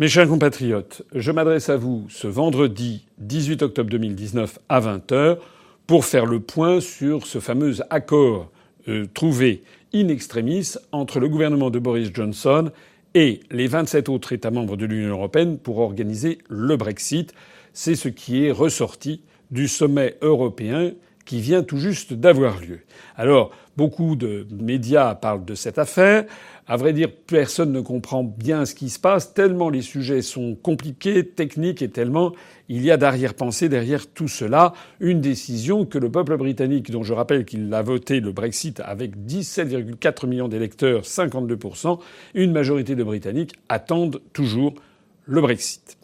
Mes chers compatriotes, je m'adresse à vous ce vendredi 18 octobre 2019 à 20h pour faire le point sur ce fameux accord euh, trouvé in extremis entre le gouvernement de Boris Johnson et les 27 autres États membres de l'Union européenne pour organiser le Brexit. C'est ce qui est ressorti du sommet européen qui vient tout juste d'avoir lieu. Alors, beaucoup de médias parlent de cette affaire. À vrai dire, personne ne comprend bien ce qui se passe, tellement les sujets sont compliqués, techniques, et tellement il y a d'arrière-pensée derrière tout cela. Une décision que le peuple britannique, dont je rappelle qu'il a voté le Brexit avec 17,4 millions d'électeurs, 52%, une majorité de Britanniques attendent toujours le Brexit.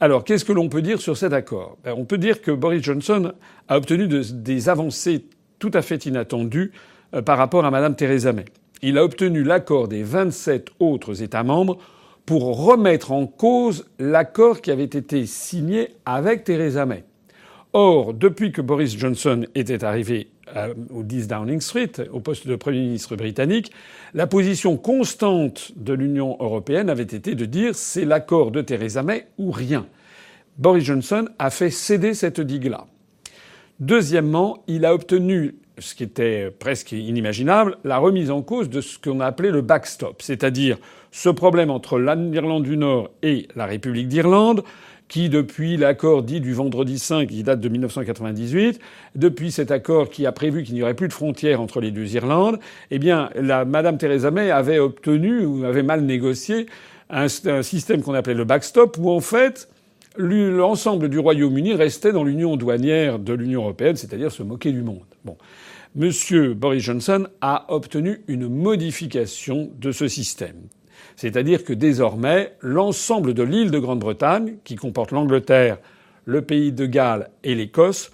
Alors, qu'est-ce que l'on peut dire sur cet accord? Ben, On peut dire que Boris Johnson a obtenu des avancées tout à fait inattendues par rapport à Mme Theresa May il a obtenu l'accord des 27 autres États membres pour remettre en cause l'accord qui avait été signé avec Theresa May. Or, depuis que Boris Johnson était arrivé euh, au 10 Downing Street, au poste de Premier ministre britannique, la position constante de l'Union européenne avait été de dire c'est l'accord de Theresa May ou rien. Boris Johnson a fait céder cette digue-là. Deuxièmement, il a obtenu ce qui était presque inimaginable, la remise en cause de ce qu'on a appelé le backstop, c'est-à-dire ce problème entre l'Irlande du Nord et la République d'Irlande, qui, depuis l'accord dit du vendredi 5, qui date de 1998, depuis cet accord qui a prévu qu'il n'y aurait plus de frontières entre les deux Irlandes, eh bien, la, Madame Theresa May avait obtenu ou avait mal négocié un, un système qu'on appelait le backstop, où en fait, l'ensemble du Royaume-Uni restait dans l'union douanière de l'Union européenne, c'est-à-dire se moquer du monde. Bon. M. Boris Johnson a obtenu une modification de ce système. C'est-à-dire que désormais, l'ensemble de l'île de Grande-Bretagne, qui comporte l'Angleterre, le pays de Galles et l'Écosse,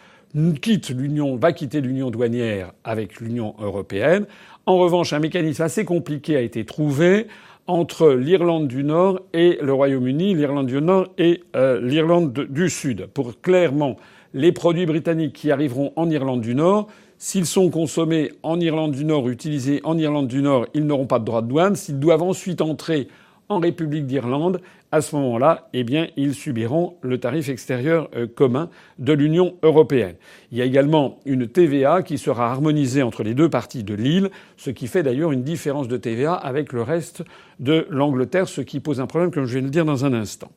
quitte l'Union, va quitter l'Union douanière avec l'Union européenne. En revanche, un mécanisme assez compliqué a été trouvé entre l'Irlande du Nord et le Royaume-Uni, l'Irlande du Nord et euh, l'Irlande du Sud, pour clairement les produits britanniques qui arriveront en Irlande du Nord S'ils sont consommés en Irlande du Nord, utilisés en Irlande du Nord, ils n'auront pas de droit de douane. S'ils doivent ensuite entrer en République d'Irlande, à ce moment-là, eh bien, ils subiront le tarif extérieur euh, commun de l'Union européenne. Il y a également une TVA qui sera harmonisée entre les deux parties de l'île, ce qui fait d'ailleurs une différence de TVA avec le reste de l'Angleterre, ce qui pose un problème, comme je vais le dire dans un instant.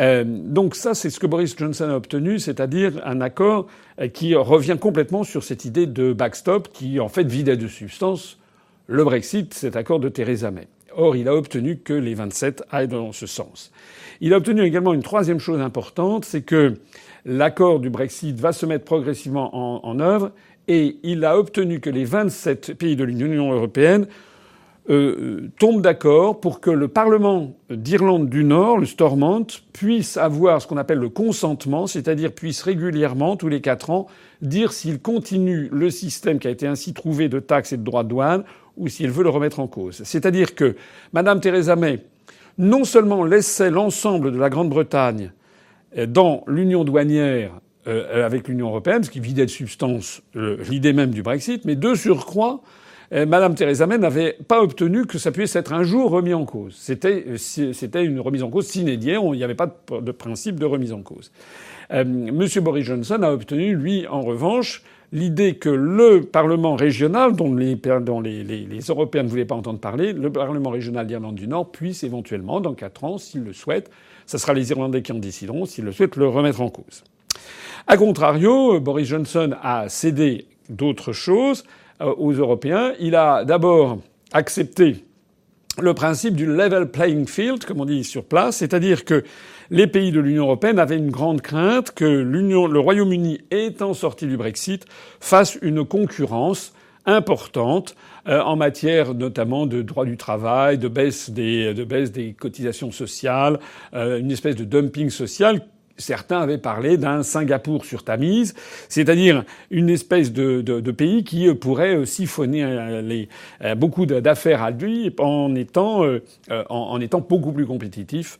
Euh, donc ça, c'est ce que Boris Johnson a obtenu, c'est-à-dire un accord euh, qui revient complètement sur cette idée de backstop qui, en fait, vidait de substance le Brexit, cet accord de Theresa May. Or, il a obtenu que les 27 aillent dans ce sens. Il a obtenu également une troisième chose importante, c'est que l'accord du Brexit va se mettre progressivement en, œuvre et il a obtenu que les 27 pays de l'Union européenne euh, tombe d'accord pour que le Parlement d'Irlande du Nord, le Stormont, puisse avoir ce qu'on appelle le consentement, c'est-à-dire puisse régulièrement, tous les quatre ans, dire s'il continue le système qui a été ainsi trouvé de taxes et de droits de douane ou s'il veut le remettre en cause. C'est-à-dire que Madame Theresa May non seulement laissait l'ensemble de la Grande-Bretagne euh, dans l'union douanière euh, avec l'Union européenne, ce qui vidait de substance l'idée même du Brexit, mais de surcroît Madame Theresa May n'avait pas obtenu que ça puisse être un jour remis en cause. C'était, une remise en cause sine die. Il n'y avait pas de, principe de remise en cause. Euh, Monsieur Boris Johnson a obtenu, lui, en revanche, l'idée que le Parlement régional, dont les, Européens ne voulaient pas entendre parler, le Parlement régional d'Irlande du Nord puisse éventuellement, dans quatre ans, s'ils le souhaitent, ce sera les Irlandais qui en décideront, s'ils le souhaitent, le remettre en cause. A contrario, Boris Johnson a cédé d'autres choses. Euh, aux Européens. Il a d'abord accepté le principe du level playing field, comme on dit sur place, c'est-à-dire que les pays de l'Union européenne avaient une grande crainte que l'Union, le Royaume-Uni étant sorti du Brexit, fasse une concurrence importante euh, en matière notamment de droit du travail, de baisse des, cotisations sociales, euh, une espèce de dumping social certains avaient parlé d'un Singapour sur Tamise, c'est-à-dire une espèce de, pays qui euh, pourrait euh, siphonner euh, beaucoup d'affaires à lui en, étant beaucoup plus compétitif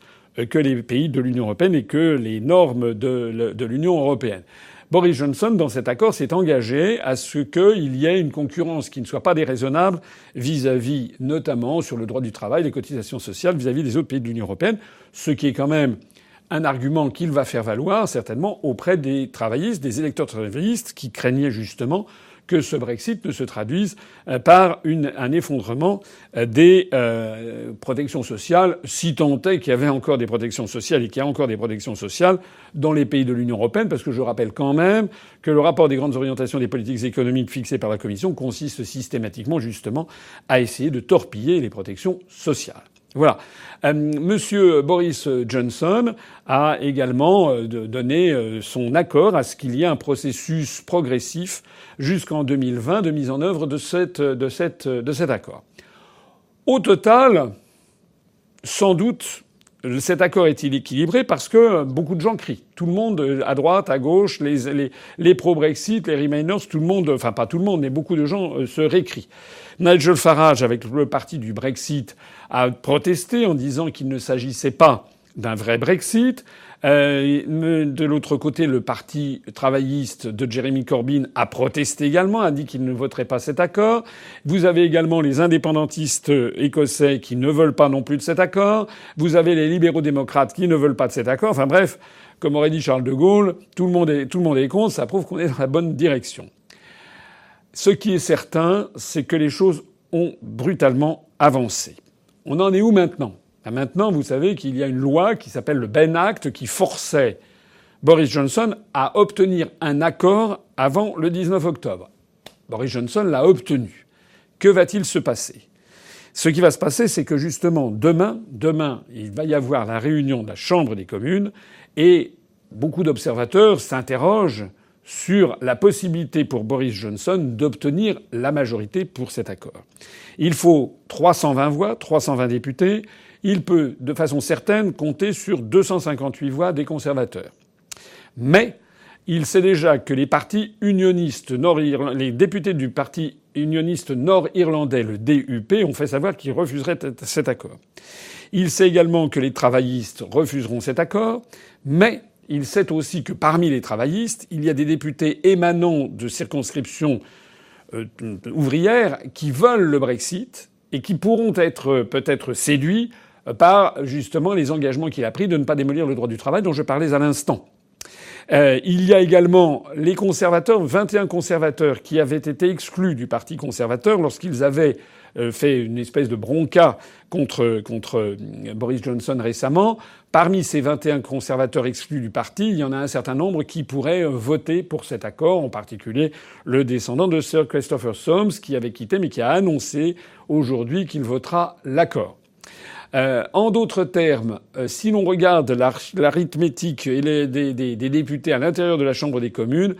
que les pays de l'Union européenne et que les normes de, l'Union européenne. Boris Johnson, dans cet accord, s'est engagé à ce qu'il y ait une concurrence qui ne soit pas déraisonnable vis-à-vis, notamment sur le droit du travail, les cotisations sociales vis-à-vis des autres pays de l'Union européenne, ce qui est quand même un argument qu'il va faire valoir certainement auprès des travaillistes, des électeurs travaillistes qui craignaient justement que ce Brexit ne se traduise euh, par un effondrement euh, des euh, protections sociales, si tant est qu'il y avait encore des protections sociales et qu'il y a encore des protections sociales dans les pays de l'Union européenne, parce que je rappelle quand même que le rapport des grandes orientations des politiques économiques fixées par la Commission consiste systématiquement justement à essayer de torpiller les protections sociales. Voilà. Euh, Monsieur Boris Johnson a également euh, donné euh, son accord à ce qu'il y ait un processus progressif jusqu'en 2020 de mise en œuvre de, cet accord. Au total, sans doute, cet accord est-il équilibré parce que beaucoup de gens crient. Tout le monde, à droite, à gauche, les, les, les pro-Brexit, les Remainers, tout le monde, enfin pas tout le monde, mais beaucoup de gens se récrient. Nigel Farage, avec le parti du Brexit, a protesté en disant qu'il ne s'agissait pas d'un vrai Brexit. Euh, de l'autre côté, le parti travailliste de Jeremy Corbyn a protesté également, a dit qu'il ne voterait pas cet accord. Vous avez également les indépendantistes écossais qui ne veulent pas non plus de cet accord. Vous avez les libéraux démocrates qui ne veulent pas de cet accord. Enfin bref, comme aurait dit Charles de Gaulle, tout le monde est, tout le monde est contre. Ça prouve qu'on est dans la bonne direction. Ce qui est certain, c'est que les choses ont brutalement avancé. On en est où maintenant? Maintenant, vous savez qu'il y a une loi qui s'appelle le Ben Act qui forçait Boris Johnson à obtenir un accord avant le 19 octobre. Boris Johnson l'a obtenu. Que va-t-il se passer? Ce qui va se passer, c'est que justement, demain, demain, il va y avoir la réunion de la Chambre des communes et beaucoup d'observateurs s'interrogent sur la possibilité pour Boris Johnson d'obtenir la majorité pour cet accord. Il faut 320 voix, 320 députés. Il peut, de façon certaine, compter sur 258 voix des conservateurs. Mais il sait déjà que les partis unionistes nord les députés du parti unioniste nord-irlandais, le DUP, ont fait savoir qu'ils refuseraient cet accord. Il sait également que les travaillistes refuseront cet accord, mais il sait aussi que parmi les travaillistes, il y a des députés émanant de circonscriptions euh, ouvrières qui veulent le Brexit et qui pourront être peut-être séduits par justement les engagements qu'il a pris de ne pas démolir le droit du travail dont je parlais à l'instant. Euh, il y a également les conservateurs, 21 conservateurs qui avaient été exclus du Parti conservateur lorsqu'ils avaient euh, fait une espèce de bronca contre, contre euh, Boris Johnson récemment. Parmi ces 21 conservateurs exclus du parti, il y en a un certain nombre qui pourraient euh, voter pour cet accord, en particulier le descendant de Sir Christopher Soames, qui avait quitté mais qui a annoncé aujourd'hui qu'il votera l'accord. Euh, en d'autres termes, si l'on regarde l'arithmétique des, des, députés à l'intérieur de la Chambre des communes,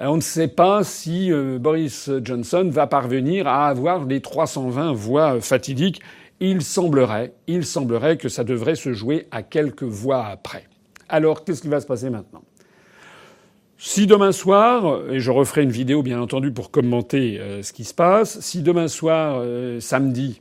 euh, on ne sait pas si euh, Boris Johnson va parvenir à avoir les 320 voix fatidiques. Il semblerait, il semblerait que ça devrait se jouer à quelques voix après. Alors, qu'est-ce qui va se passer maintenant? Si demain soir, et je referai une vidéo bien entendu pour commenter euh, ce qui se passe, si demain soir, samedi,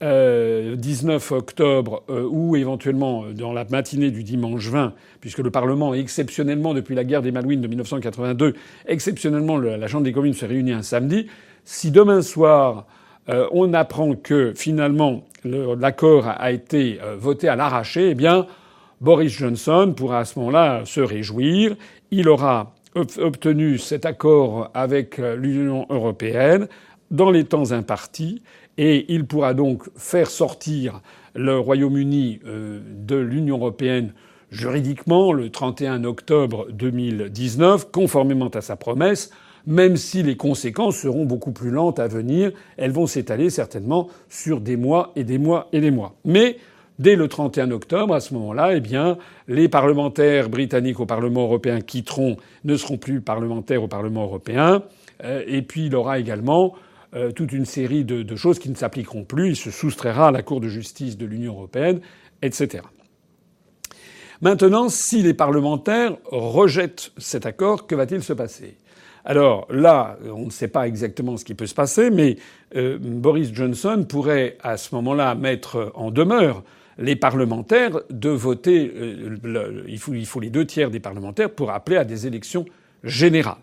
19 euh, octobre euh, ou éventuellement euh, dans la matinée du dimanche 20, puisque le Parlement, exceptionnellement depuis la guerre des Malouines de 1982, exceptionnellement la Chambre des communes se réunit un samedi, si demain soir on apprend que finalement l'accord a été voté à l'arraché, eh bien Boris Johnson pourra à ce moment-là se réjouir. Il aura obtenu cet accord avec l'Union européenne dans les temps impartis et il pourra donc faire sortir le Royaume-Uni euh, de l'Union européenne juridiquement le 31 octobre 2019, conformément à sa promesse, même si les conséquences seront beaucoup plus lentes à venir. Elles vont s'étaler certainement sur des mois et des mois et des mois. Mais dès le 31 octobre, à ce moment-là, eh bien, les parlementaires britanniques au Parlement européen quitteront, ne seront plus parlementaires au Parlement européen. Euh, et puis il aura également euh, toute une série de, choses qui ne s'appliqueront plus. Il se soustraira à la Cour de justice de l'Union européenne, etc. Maintenant, si les parlementaires rejettent cet accord, que va-t-il se passer? Alors là, on ne sait pas exactement ce qui peut se passer, mais euh, Boris Johnson pourrait à ce moment-là mettre en demeure les parlementaires de voter. Euh, il, il faut les deux tiers des parlementaires pour appeler à des élections générales.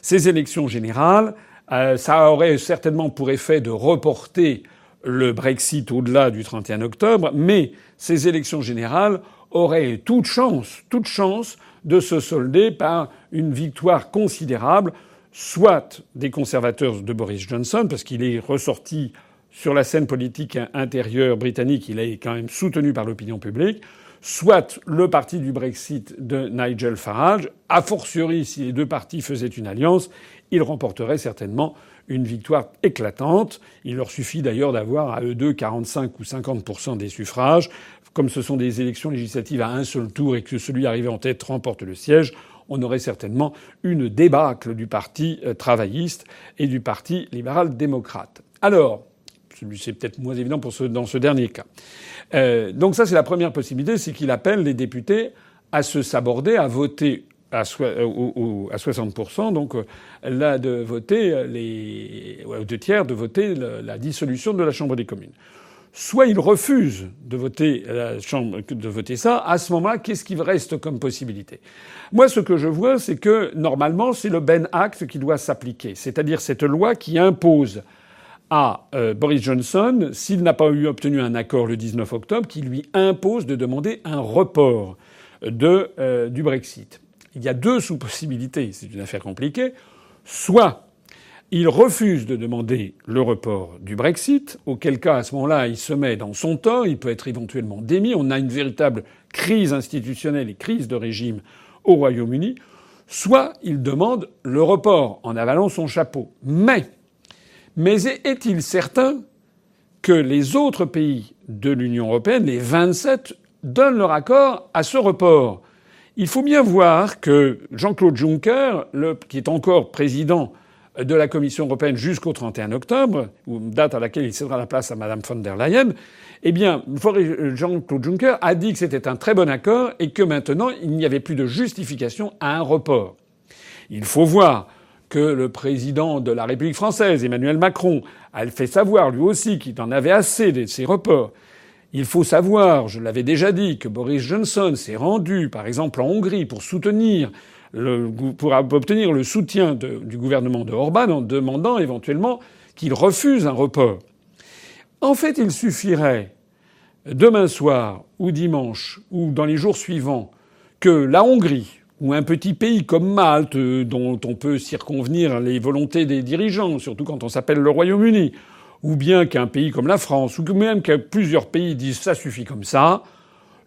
Ces élections générales, euh, ça aurait certainement pour effet de reporter le Brexit au-delà du 31 octobre, mais ces élections générales auraient toute chance, toute chance de se solder par une victoire considérable, soit des conservateurs de Boris Johnson, parce qu'il est ressorti sur la scène politique intérieure britannique, il est quand même soutenu par l'opinion publique, soit le parti du Brexit de Nigel Farage. A fortiori, si les deux partis faisaient une alliance, ils remporteraient certainement une victoire éclatante. Il leur suffit d'ailleurs d'avoir à eux deux 45 ou 50% des suffrages. Comme ce sont des élections législatives à un seul tour et que celui arrivé en tête remporte le siège, on aurait certainement une débâcle du parti euh, travailliste et du parti libéral-démocrate. Alors, c'est peut-être moins évident pour ce, dans ce dernier cas. Euh, donc ça, c'est la première possibilité, c'est qu'il appelle les députés à se saborder, à voter à, euh, à 60%, donc euh, là de voter les deux tiers de voter la dissolution de la Chambre des communes. Soit ils refusent de voter la chambre, de voter ça. À ce moment-là, qu'est-ce qui reste comme possibilité? Moi, ce que je vois, c'est que normalement, c'est le Ben Act qui doit s'appliquer, c'est-à-dire cette loi qui impose à euh, Boris Johnson, s'il n'a pas eu obtenu un accord le 19 octobre, qui lui impose de demander un report euh, du Brexit. Il y a deux sous-possibilités, c'est une affaire compliquée. Soit il refuse de demander le report du Brexit, auquel cas à ce moment-là il se met dans son tort, il peut être éventuellement démis, on a une véritable crise institutionnelle et crise de régime au Royaume-Uni, soit il demande le report en avalant son chapeau. Mais mais est-il certain que les autres pays de l'Union européenne, les 27, donnent leur accord à ce report? Il faut bien voir que Jean-Claude Juncker, qui est encore président de la Commission européenne jusqu'au 31 octobre, date à laquelle il cédera la place à Madame von der Leyen, eh bien, Jean-Claude Juncker a dit que c'était un très bon accord et que maintenant il n'y avait plus de justification à un report. Il faut voir que le président de la République française, Emmanuel Macron, a fait savoir lui aussi qu'il en avait assez de ces reports. Il faut savoir, je l'avais déjà dit, que Boris Johnson s'est rendu, par exemple, en Hongrie pour soutenir pour obtenir le soutien du gouvernement de Orban en demandant éventuellement qu'il refuse un report. En fait, il suffirait demain soir ou dimanche ou dans les jours suivants que la Hongrie ou un petit pays comme Malte, euh, dont on peut circonvenir les volontés des dirigeants, surtout quand on s'appelle le Royaume-Uni, ou bien qu'un pays comme la France, ou même que plusieurs pays disent ça suffit comme ça,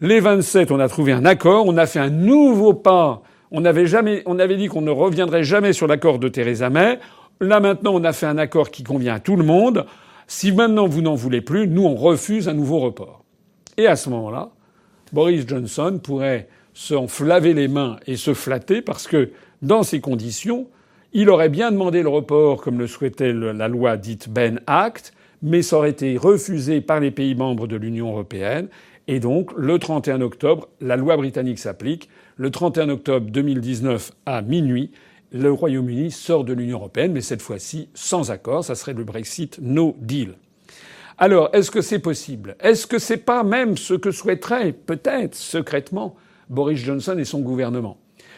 les 27, on a trouvé un accord, on a fait un nouveau pas. On avait jamais, on avait dit qu'on ne reviendrait jamais sur l'accord de Theresa May. Là maintenant, on a fait un accord qui convient à tout le monde. Si maintenant vous n'en voulez plus, nous on refuse un nouveau report. Et à ce moment-là, Boris Johnson pourrait se laver les mains et se flatter parce que, dans ces conditions, il aurait bien demandé le report comme le souhaitait la loi dite Ben Act, mais ça aurait été refusé par les pays membres de l'Union européenne. Et donc, le 31 octobre, la loi britannique s'applique. Le 31 octobre 2019 à minuit, le Royaume-Uni sort de l'Union européenne, mais cette fois-ci sans accord. Ça serait le Brexit no deal. Alors, est-ce que c'est possible? Est-ce que c'est pas même ce que souhaiterait, peut-être secrètement, Boris Johnson et son gouvernement.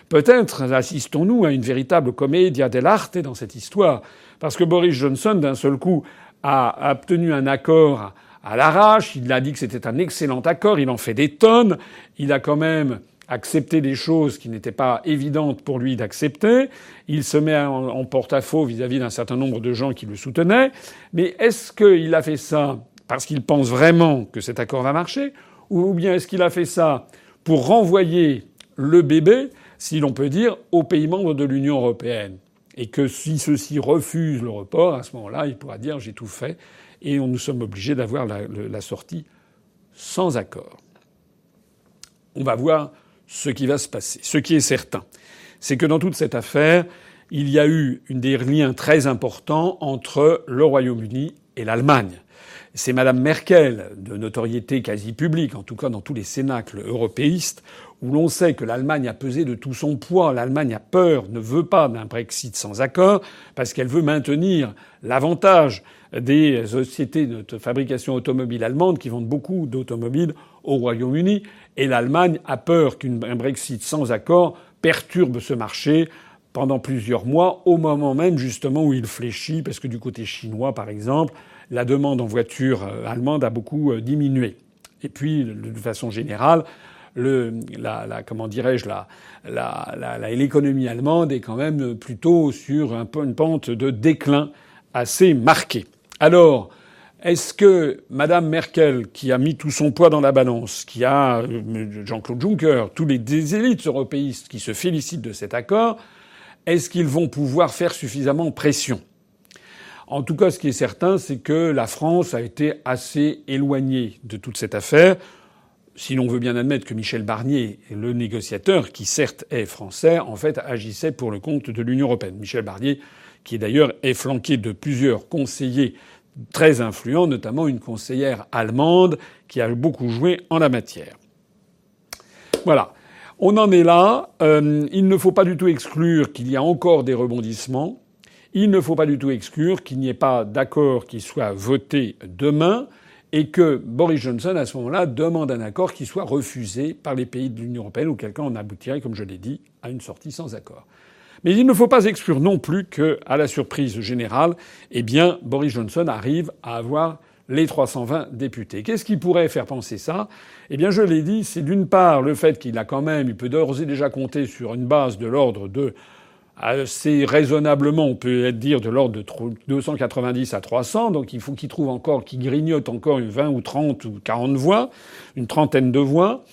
Peut-être assistons-nous à une véritable comédia dell'arte dans cette histoire, parce que Boris Johnson, d'un seul coup, a obtenu un accord à l'arrache, il a dit que c'était un excellent accord, il en fait des tonnes, il a quand même accepté des choses qui n'étaient pas évidentes pour lui d'accepter, il se met en porte-à-faux vis-à-vis d'un certain nombre de gens qui le soutenaient, mais est-ce qu'il a fait ça parce qu'il pense vraiment que cet accord va marcher, ou bien est-ce qu'il a fait ça pour renvoyer le bébé, si l'on peut dire, aux pays membres de l'Union européenne. Et que si ceux-ci refusent le report, à ce moment-là, il pourra dire j'ai tout fait et nous sommes obligés d'avoir la, sortie sans accord. On va voir ce qui va se passer. Ce qui est certain, c'est que dans toute cette affaire, il y a eu des liens très importants entre le Royaume-Uni et l'Allemagne. C'est Madame Merkel, de notoriété quasi publique, en tout cas dans tous les cénacles européistes, où l'on sait que l'Allemagne a pesé de tout son poids, l'Allemagne a peur, ne veut pas d'un Brexit sans accord, parce qu'elle veut maintenir l'avantage des sociétés de fabrication automobile allemandes qui vendent beaucoup d'automobiles au Royaume-Uni, et l'Allemagne a peur qu'un Brexit sans accord perturbe ce marché, pendant plusieurs mois, au moment même justement où il fléchit, parce que du côté chinois, par exemple, la demande en voiture euh, allemande a beaucoup euh, diminué. Et puis, de façon générale, le, la, la, comment dirais-je, la, l'économie allemande est quand même plutôt sur un une pente de déclin assez marquée. Alors, est-ce que Madame Merkel, qui a mis tout son poids dans la balance, qui a euh, Jean-Claude Juncker, tous les élites européistes qui se félicitent de cet accord, est-ce qu'ils vont pouvoir faire suffisamment pression? En tout cas, ce qui est certain, c'est que la France a été assez éloignée de toute cette affaire. Si l'on veut bien admettre que Michel Barnier, le négociateur, qui certes est français, en fait agissait pour le compte de l'Union européenne. Michel Barnier, qui d'ailleurs est flanqué de plusieurs conseillers très influents, notamment une conseillère allemande qui a beaucoup joué en la matière. Voilà. On en est là. Euh, il ne faut pas du tout exclure qu'il y a encore des rebondissements. Il ne faut pas du tout exclure qu'il n'y ait pas d'accord qui soit voté demain et que Boris Johnson, à ce moment-là, demande un accord qui soit refusé par les pays de l'Union européenne, ou quelqu'un en aboutirait, comme je l'ai dit, à une sortie sans accord. Mais il ne faut pas exclure non plus que, à la surprise générale, eh bien, Boris Johnson arrive à avoir les 320 députés. Qu'est-ce qui pourrait faire penser ça? Eh bien, je l'ai dit, c'est d'une part le fait qu'il a quand même, il peut d'ores et déjà compter sur une base de l'ordre de assez raisonnablement, on peut dire de l'ordre de 290 à 300. Donc il faut qu'il trouve encore, qu'il grignote encore une 20 ou 30 ou 40 voix, une trentaine de voix.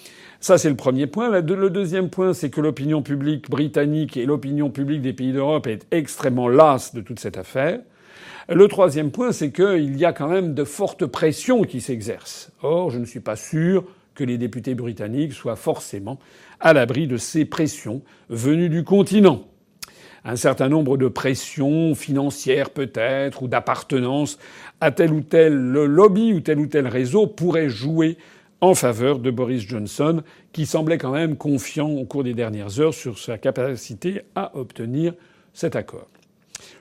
Ça, c'est le premier point. Le deuxième point, c'est que l'opinion publique britannique et l'opinion publique des pays d'Europe est extrêmement lasse de toute cette affaire. Le troisième point, c'est qu'il y a quand même de fortes pressions qui s'exercent. Or, je ne suis pas sûr que les députés britanniques soient forcément à l'abri de ces pressions venues du continent. Un certain nombre de pressions financières peut-être, ou d'appartenance à tel ou tel lobby ou tel ou tel réseau pourraient jouer en faveur de Boris Johnson, qui semblait quand même confiant au cours des dernières heures sur sa capacité à obtenir cet accord.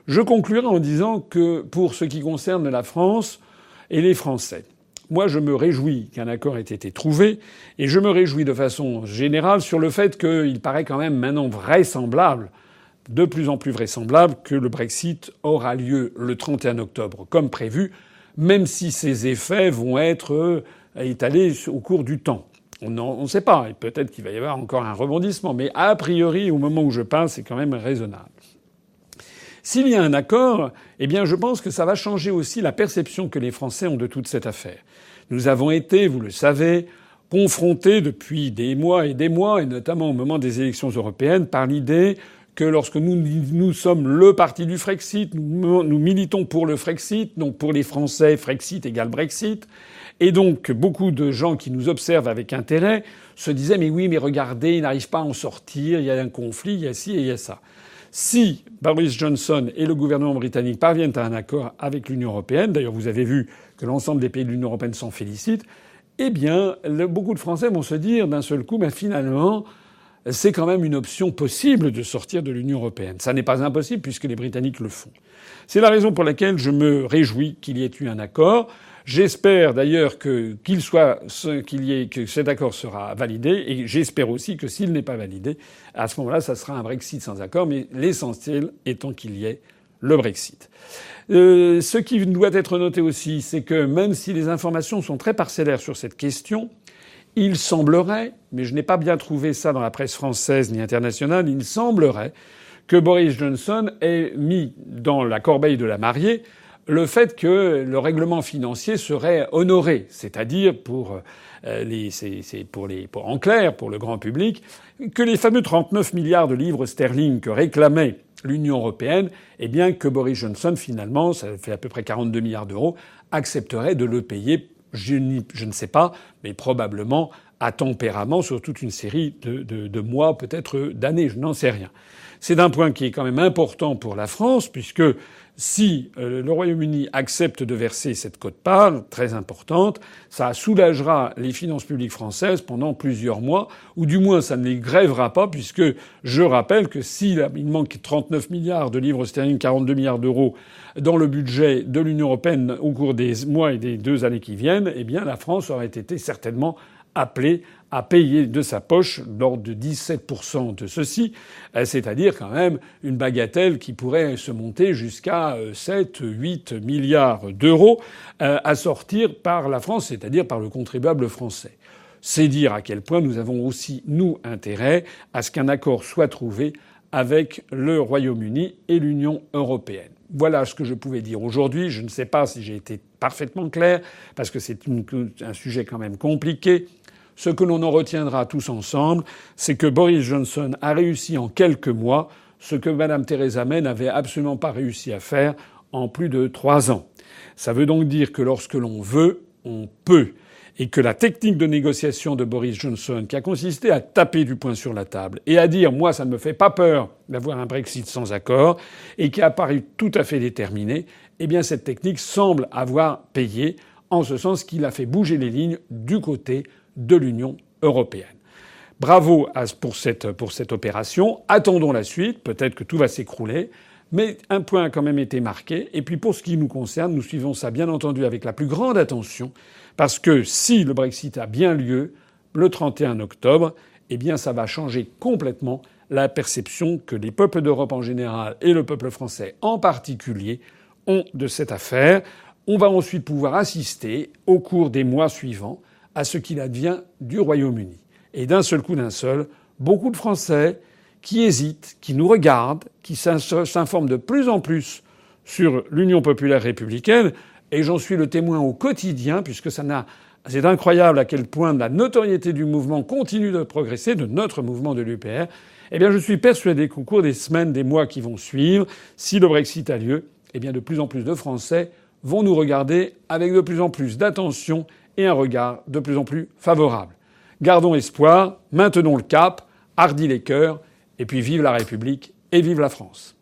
Je conclurai en disant que pour ce qui concerne la France et les Français, moi je me réjouis qu'un accord ait été trouvé et je me réjouis de façon générale sur le fait qu'il paraît quand même maintenant vraisemblable, de plus en plus vraisemblable, que le Brexit aura lieu le 31 octobre comme prévu, même si ses effets vont être étalé au cours du temps. On ne sait pas. Peut-être qu'il va y avoir encore un rebondissement. Mais a priori, au moment où je parle, c'est quand même raisonnable. S'il y a un accord, eh bien, je pense que ça va changer aussi la perception que les Français ont de toute cette affaire. Nous avons été, vous le savez, confrontés depuis des mois et des mois, et notamment au moment des élections européennes, par l'idée que lorsque nous, sommes le parti du Frexit, nous, nous militons pour le Frexit, donc pour les Français, Frexit égale Brexit, et donc, beaucoup de gens qui nous observent avec intérêt se disaient Mais oui, mais regardez, ils n'arrivent pas à en sortir, il y a un conflit, il y a ci et il y a ça. Si Boris Johnson et le gouvernement britannique parviennent à un accord avec l'Union européenne, d'ailleurs vous avez vu que l'ensemble des pays de l'Union européenne s'en félicitent, eh bien, beaucoup de Français vont se dire d'un seul coup, mais finalement, c'est quand même une option possible de sortir de l'Union européenne. Ça n'est pas impossible puisque les Britanniques le font. C'est la raison pour laquelle je me réjouis qu'il y ait eu un accord. J'espère d'ailleurs que qu'il soit qu'il y ait que cet accord sera validé et j'espère aussi que s'il n'est pas validé, à ce moment-là, ça sera un Brexit sans accord. Mais l'essentiel étant qu'il y ait le Brexit. Euh, ce qui doit être noté aussi, c'est que même si les informations sont très parcellaires sur cette question, il semblerait, mais je n'ai pas bien trouvé ça dans la presse française ni internationale, il semblerait que Boris Johnson ait mis dans la corbeille de la mariée le fait que le règlement financier serait honoré, c'est-à-dire pour euh, les, c'est pour les, pour, en clair, pour le grand public, que les fameux 39 milliards de livres sterling que réclamait l'Union européenne, eh bien que Boris Johnson finalement, ça fait à peu près 42 milliards d'euros, accepterait de le payer. Je, je, ne sais pas, mais probablement à tempérament sur toute une série de, de, de mois, peut-être d'années, je n'en sais rien. C'est un point qui est quand même important pour la France, puisque si euh, le Royaume-Uni accepte de verser cette cote-part très importante, ça soulagera les finances publiques françaises pendant plusieurs mois, ou du moins ça ne les grèvera pas, puisque je rappelle que s'il manque 39 milliards de livres sterling, 42 milliards d'euros dans le budget de l'Union européenne au cours des mois et des deux années qui viennent, eh bien la France aurait été certainement appelé à payer de sa poche l'ordre de 17% de ceci, euh, c'est-à-dire quand même une bagatelle qui pourrait se monter jusqu'à 7, euh, 8 milliards d'euros euh, à sortir par la France, c'est-à-dire par le contribuable français. C'est dire à quel point nous avons aussi, nous, intérêt à ce qu'un accord soit trouvé avec le Royaume-Uni et l'Union européenne. Voilà ce que je pouvais dire aujourd'hui. Je ne sais pas si j'ai été parfaitement clair, parce que c'est un sujet quand même compliqué. Ce que l'on en retiendra tous ensemble, c'est que Boris Johnson a réussi en quelques mois ce que Mme Theresa May n'avait absolument pas réussi à faire en plus de trois ans. Ça veut donc dire que lorsque l'on veut, on peut. Et que la technique de négociation de Boris Johnson, qui a consisté à taper du poing sur la table et à dire moi ça ne me fait pas peur d'avoir un Brexit sans accord, et qui a paru tout à fait déterminé, eh bien cette technique semble avoir payé, en ce sens qu'il a fait bouger les lignes du côté de l'Union européenne. Bravo pour cette, pour cette opération. Attendons la suite. Peut-être que tout va s'écrouler. Mais un point a quand même été marqué. Et puis pour ce qui nous concerne, nous suivons ça bien entendu avec la plus grande attention. Parce que si le Brexit a bien lieu le 31 octobre, eh bien ça va changer complètement la perception que les peuples d'Europe en général et le peuple français en particulier ont de cette affaire. On va ensuite pouvoir assister au cours des mois suivants à ce qu'il advient du Royaume-Uni. Et d'un seul coup d'un seul, beaucoup de Français qui hésitent, qui nous regardent, qui s'informent de plus en plus sur l'Union populaire républicaine, et j'en suis le témoin au quotidien, puisque ça n'a c'est incroyable à quel point la notoriété du mouvement continue de progresser, de notre mouvement de l'UPR. Eh bien, je suis persuadé qu'au cours des semaines, des mois qui vont suivre, si le Brexit a lieu, eh bien, de plus en plus de Français vont nous regarder avec de plus en plus d'attention et un regard de plus en plus favorable. Gardons espoir, maintenons le cap, hardis les cœurs, et puis vive la République et vive la France.